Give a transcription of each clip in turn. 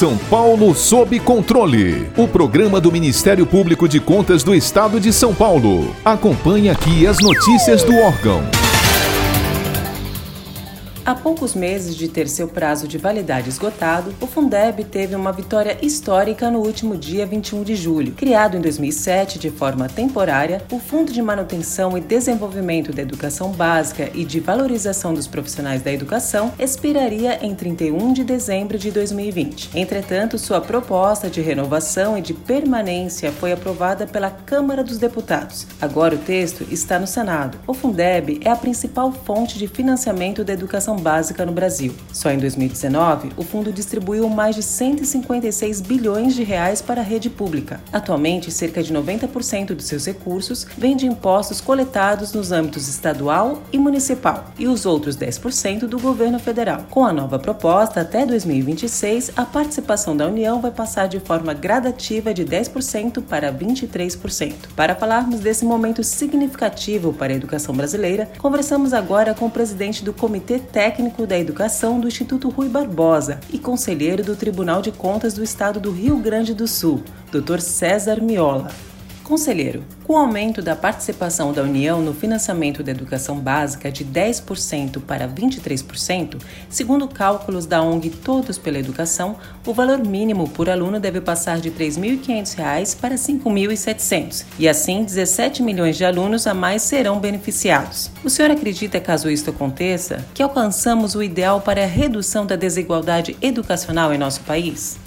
São Paulo sob controle. O programa do Ministério Público de Contas do Estado de São Paulo. Acompanhe aqui as notícias do órgão. Há poucos meses de ter seu prazo de validade esgotado, o Fundeb teve uma vitória histórica no último dia 21 de julho. Criado em 2007 de forma temporária, o Fundo de Manutenção e Desenvolvimento da Educação Básica e de Valorização dos Profissionais da Educação expiraria em 31 de dezembro de 2020. Entretanto, sua proposta de renovação e de permanência foi aprovada pela Câmara dos Deputados. Agora o texto está no Senado. O Fundeb é a principal fonte de financiamento da educação básica no Brasil. Só em 2019, o fundo distribuiu mais de 156 bilhões de reais para a rede pública. Atualmente, cerca de 90% dos seus recursos vem de impostos coletados nos âmbitos estadual e municipal, e os outros 10% do governo federal. Com a nova proposta, até 2026, a participação da União vai passar de forma gradativa de 10% para 23%. Para falarmos desse momento significativo para a educação brasileira, conversamos agora com o presidente do Comitê Técnico técnico da educação do Instituto Rui Barbosa e conselheiro do Tribunal de Contas do Estado do Rio Grande do Sul, Dr. César Miola. Conselheiro, com o aumento da participação da União no financiamento da educação básica de 10% para 23%, segundo cálculos da ONG Todos pela Educação, o valor mínimo por aluno deve passar de R$ 3.500 para R$ 5.700, e assim 17 milhões de alunos a mais serão beneficiados. O senhor acredita, caso isto aconteça, que alcançamos o ideal para a redução da desigualdade educacional em nosso país?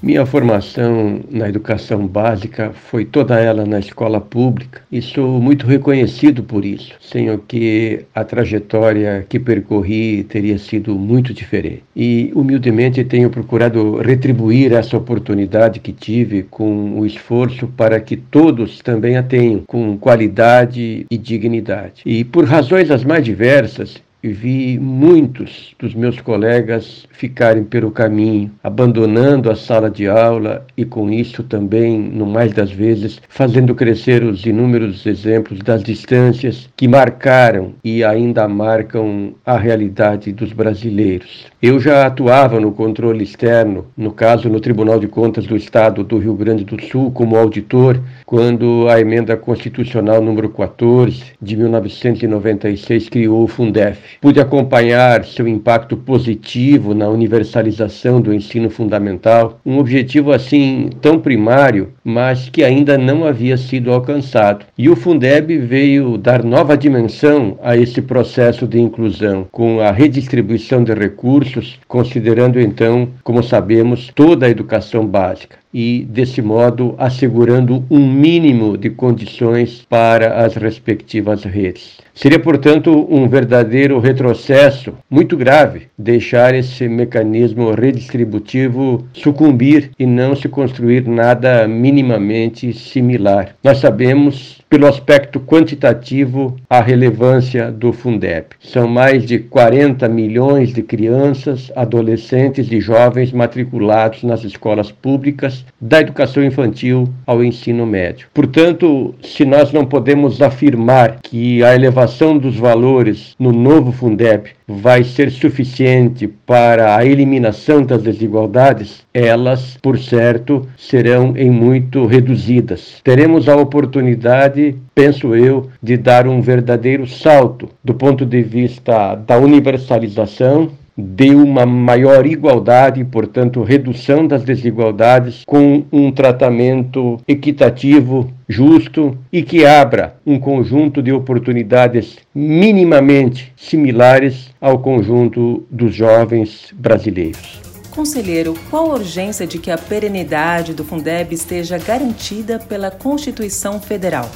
Minha formação na educação básica foi toda ela na escola pública e sou muito reconhecido por isso, sem o que a trajetória que percorri teria sido muito diferente. E humildemente tenho procurado retribuir essa oportunidade que tive com o esforço para que todos também a tenham com qualidade e dignidade. E por razões as mais diversas, vi muitos dos meus colegas ficarem pelo caminho, abandonando a sala de aula e com isso também, no mais das vezes, fazendo crescer os inúmeros exemplos das distâncias que marcaram e ainda marcam a realidade dos brasileiros. Eu já atuava no controle externo, no caso no Tribunal de Contas do Estado do Rio Grande do Sul, como auditor, quando a emenda constitucional número 14 de 1996 criou o Fundef. Pude acompanhar seu impacto positivo na universalização do ensino fundamental, um objetivo assim tão primário, mas que ainda não havia sido alcançado. E o Fundeb veio dar nova dimensão a esse processo de inclusão, com a redistribuição de recursos, considerando então, como sabemos, toda a educação básica e, desse modo, assegurando um mínimo de condições para as respectivas redes. Seria, portanto, um verdadeiro retrocesso muito grave deixar esse mecanismo redistributivo sucumbir e não se construir nada minimamente similar. Nós sabemos pelo aspecto quantitativo, a relevância do Fundeb. São mais de 40 milhões de crianças, adolescentes e jovens matriculados nas escolas públicas, da educação infantil ao ensino médio. Portanto, se nós não podemos afirmar que a elevação dos valores no novo Fundeb vai ser suficiente para a eliminação das desigualdades, elas, por certo, serão em muito reduzidas. Teremos a oportunidade, penso eu, de dar um verdadeiro salto do ponto de vista da universalização de uma maior igualdade, portanto, redução das desigualdades, com um tratamento equitativo, justo e que abra um conjunto de oportunidades minimamente similares ao conjunto dos jovens brasileiros. Conselheiro, qual a urgência de que a perenidade do Fundeb esteja garantida pela Constituição Federal?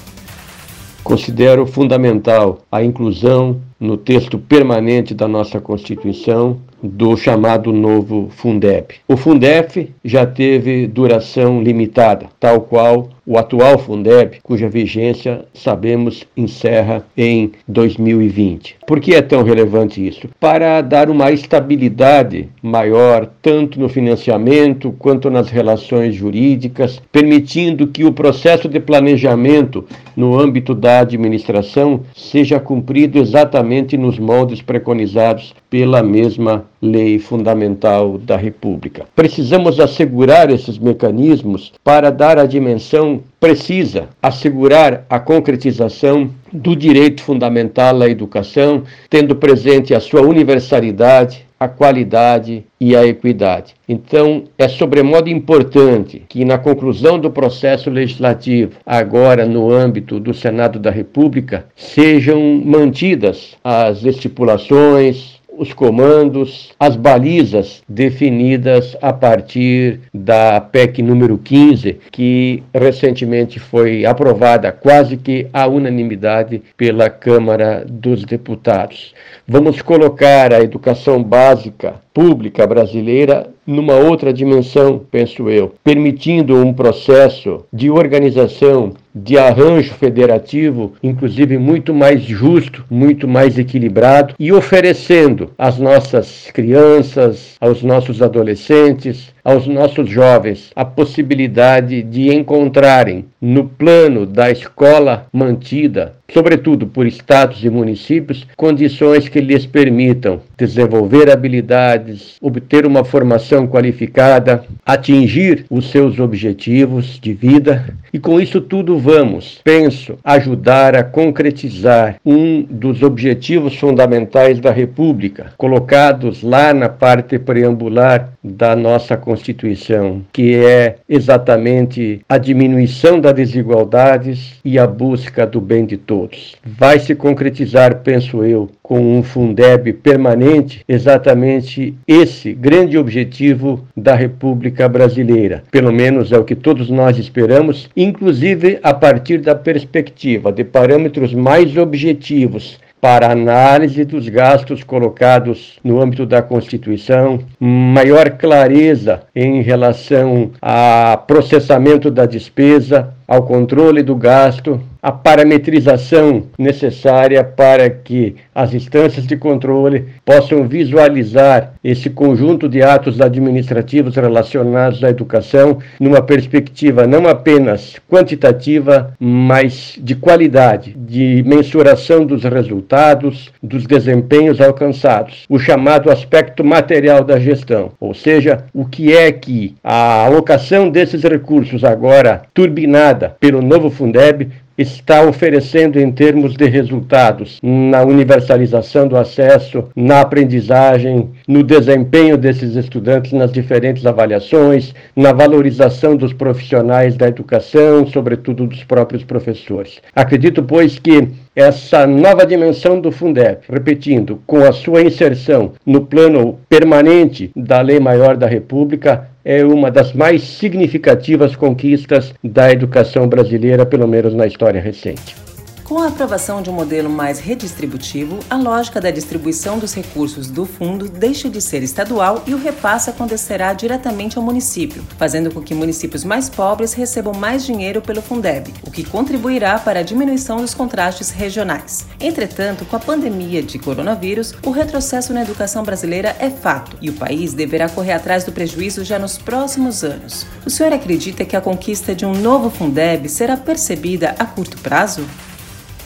Considero fundamental a inclusão no texto permanente da nossa Constituição do chamado novo Fundeb. O Fundef já teve duração limitada, tal qual o atual Fundeb, cuja vigência, sabemos, encerra em 2020. Por que é tão relevante isso? Para dar uma estabilidade maior, tanto no financiamento quanto nas relações jurídicas, permitindo que o processo de planejamento no âmbito da administração seja cumprido exatamente nos moldes preconizados pela mesma lei fundamental da República. Precisamos assegurar esses mecanismos para dar a dimensão precisa, assegurar a concretização do direito fundamental à educação, tendo presente a sua universalidade, a qualidade e a equidade. Então, é sobremodo importante que, na conclusão do processo legislativo, agora no âmbito do Senado da República, sejam mantidas as estipulações, os comandos, as balizas definidas a partir da PEC número 15, que recentemente foi aprovada quase que à unanimidade pela Câmara dos Deputados. Vamos colocar a educação básica pública brasileira numa outra dimensão, penso eu, permitindo um processo de organização, de arranjo federativo, inclusive muito mais justo, muito mais equilibrado e oferecendo às nossas crianças, aos nossos adolescentes, aos nossos jovens a possibilidade de encontrarem no plano da escola mantida, sobretudo por estados e municípios, condições que lhes permitam desenvolver habilidades, obter uma formação qualificada, atingir os seus objetivos de vida. E com isso tudo vamos, penso, ajudar a concretizar um dos objetivos fundamentais da República, colocados lá na parte preambular da nossa Constituição, que é exatamente a diminuição das desigualdades e a busca do bem de todos. Vai se concretizar, penso eu, com um Fundeb permanente, exatamente esse grande objetivo da República Brasileira. Pelo menos é o que todos nós esperamos, inclusive a partir da perspectiva de parâmetros mais objetivos para análise dos gastos colocados no âmbito da Constituição, maior clareza em relação a processamento da despesa, ao controle do gasto, a parametrização necessária para que as instâncias de controle possam visualizar esse conjunto de atos administrativos relacionados à educação numa perspectiva não apenas quantitativa, mas de qualidade, de mensuração dos resultados, dos desempenhos alcançados, o chamado aspecto material da gestão, ou seja, o que é que a alocação desses recursos agora turbinada pelo novo Fundeb está oferecendo em termos de resultados na universalização do acesso, na aprendizagem, no desempenho desses estudantes nas diferentes avaliações, na valorização dos profissionais da educação, sobretudo dos próprios professores. Acredito, pois, que essa nova dimensão do Fundeb, repetindo, com a sua inserção no plano permanente da Lei Maior da República, é uma das mais significativas conquistas da educação brasileira, pelo menos na história recente. Com a aprovação de um modelo mais redistributivo, a lógica da distribuição dos recursos do fundo deixa de ser estadual e o repasse acontecerá diretamente ao município, fazendo com que municípios mais pobres recebam mais dinheiro pelo Fundeb, o que contribuirá para a diminuição dos contrastes regionais. Entretanto, com a pandemia de coronavírus, o retrocesso na educação brasileira é fato e o país deverá correr atrás do prejuízo já nos próximos anos. O senhor acredita que a conquista de um novo Fundeb será percebida a curto prazo?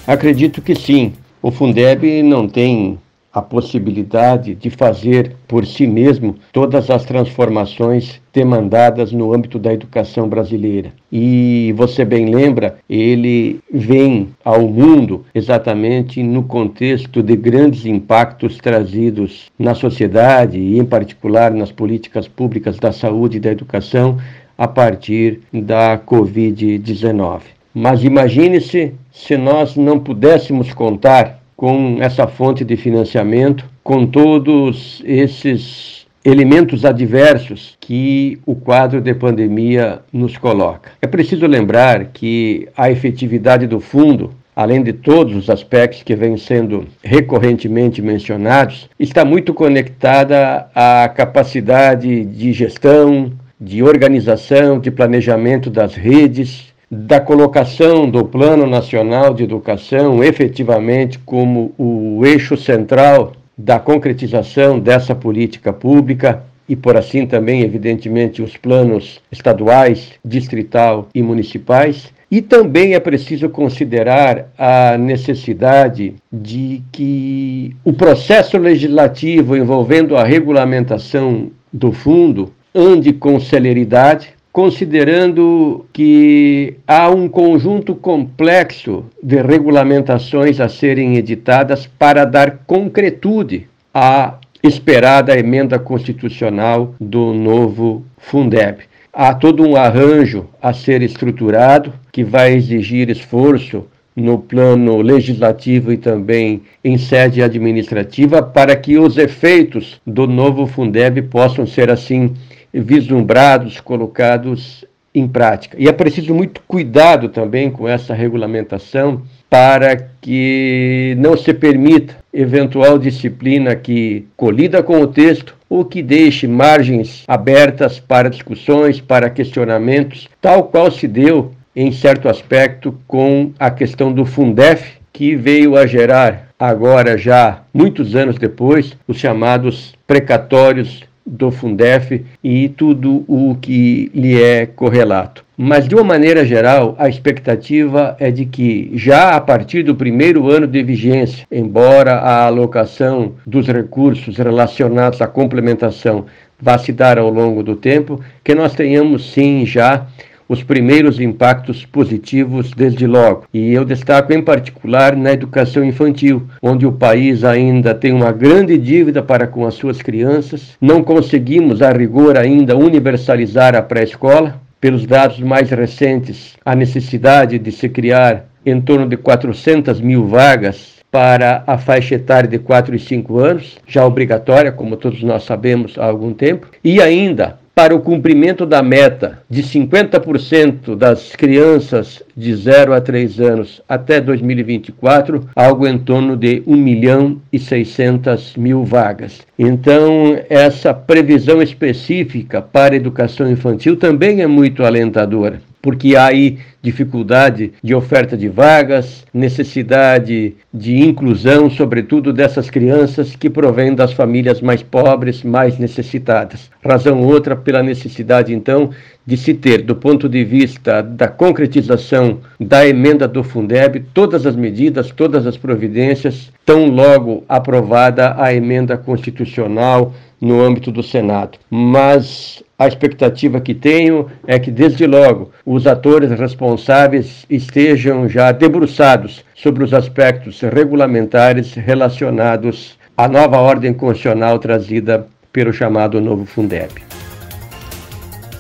Acredito que sim. O Fundeb não tem a possibilidade de fazer por si mesmo todas as transformações demandadas no âmbito da educação brasileira. E você bem lembra, ele vem ao mundo exatamente no contexto de grandes impactos trazidos na sociedade e, em particular, nas políticas públicas da saúde e da educação a partir da Covid-19. Mas imagine-se se nós não pudéssemos contar com essa fonte de financiamento, com todos esses elementos adversos que o quadro de pandemia nos coloca. É preciso lembrar que a efetividade do fundo além de todos os aspectos que vêm sendo recorrentemente mencionados, está muito conectada à capacidade de gestão, de organização, de planejamento das redes, da colocação do Plano Nacional de Educação efetivamente como o eixo central da concretização dessa política pública e por assim também, evidentemente, os planos estaduais, distrital e municipais. E também é preciso considerar a necessidade de que o processo legislativo envolvendo a regulamentação do fundo ande com celeridade, considerando que há um conjunto complexo de regulamentações a serem editadas para dar concretude à esperada emenda constitucional do novo Fundeb. Há todo um arranjo a ser estruturado que vai exigir esforço no plano legislativo e também em sede administrativa para que os efeitos do novo Fundeb possam ser assim vislumbrados, colocados em prática. E é preciso muito cuidado também com essa regulamentação para que não se permita eventual disciplina que colida com o texto ou que deixe margens abertas para discussões, para questionamentos, tal qual se deu em certo aspecto com a questão do Fundef, que veio a gerar agora já muitos anos depois os chamados precatórios do Fundef e tudo o que lhe é correlato. Mas, de uma maneira geral, a expectativa é de que, já a partir do primeiro ano de vigência, embora a alocação dos recursos relacionados à complementação vá se dar ao longo do tempo, que nós tenhamos sim já os primeiros impactos positivos desde logo. E eu destaco em particular na educação infantil, onde o país ainda tem uma grande dívida para com as suas crianças. Não conseguimos, a rigor, ainda universalizar a pré-escola. Pelos dados mais recentes, a necessidade de se criar em torno de 400 mil vagas para a faixa etária de 4 e 5 anos, já obrigatória, como todos nós sabemos há algum tempo, e ainda para o cumprimento da meta de 50% das crianças de 0 a 3 anos até 2024, algo em torno de 1 milhão e 600 mil vagas. Então, essa previsão específica para a educação infantil também é muito alentadora porque há aí dificuldade de oferta de vagas, necessidade de inclusão, sobretudo dessas crianças que provêm das famílias mais pobres, mais necessitadas. Razão outra pela necessidade, então, de se ter, do ponto de vista da concretização da emenda do Fundeb, todas as medidas, todas as providências, tão logo aprovada a emenda constitucional no âmbito do Senado. Mas a expectativa que tenho é que, desde logo, os atores responsáveis estejam já debruçados sobre os aspectos regulamentares relacionados à nova ordem constitucional trazida pelo chamado novo Fundeb.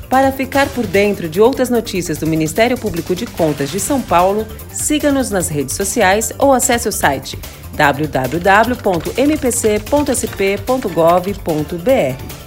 Para ficar por dentro de outras notícias do Ministério Público de Contas de São Paulo, siga-nos nas redes sociais ou acesse o site www.mpc.sp.gov.br.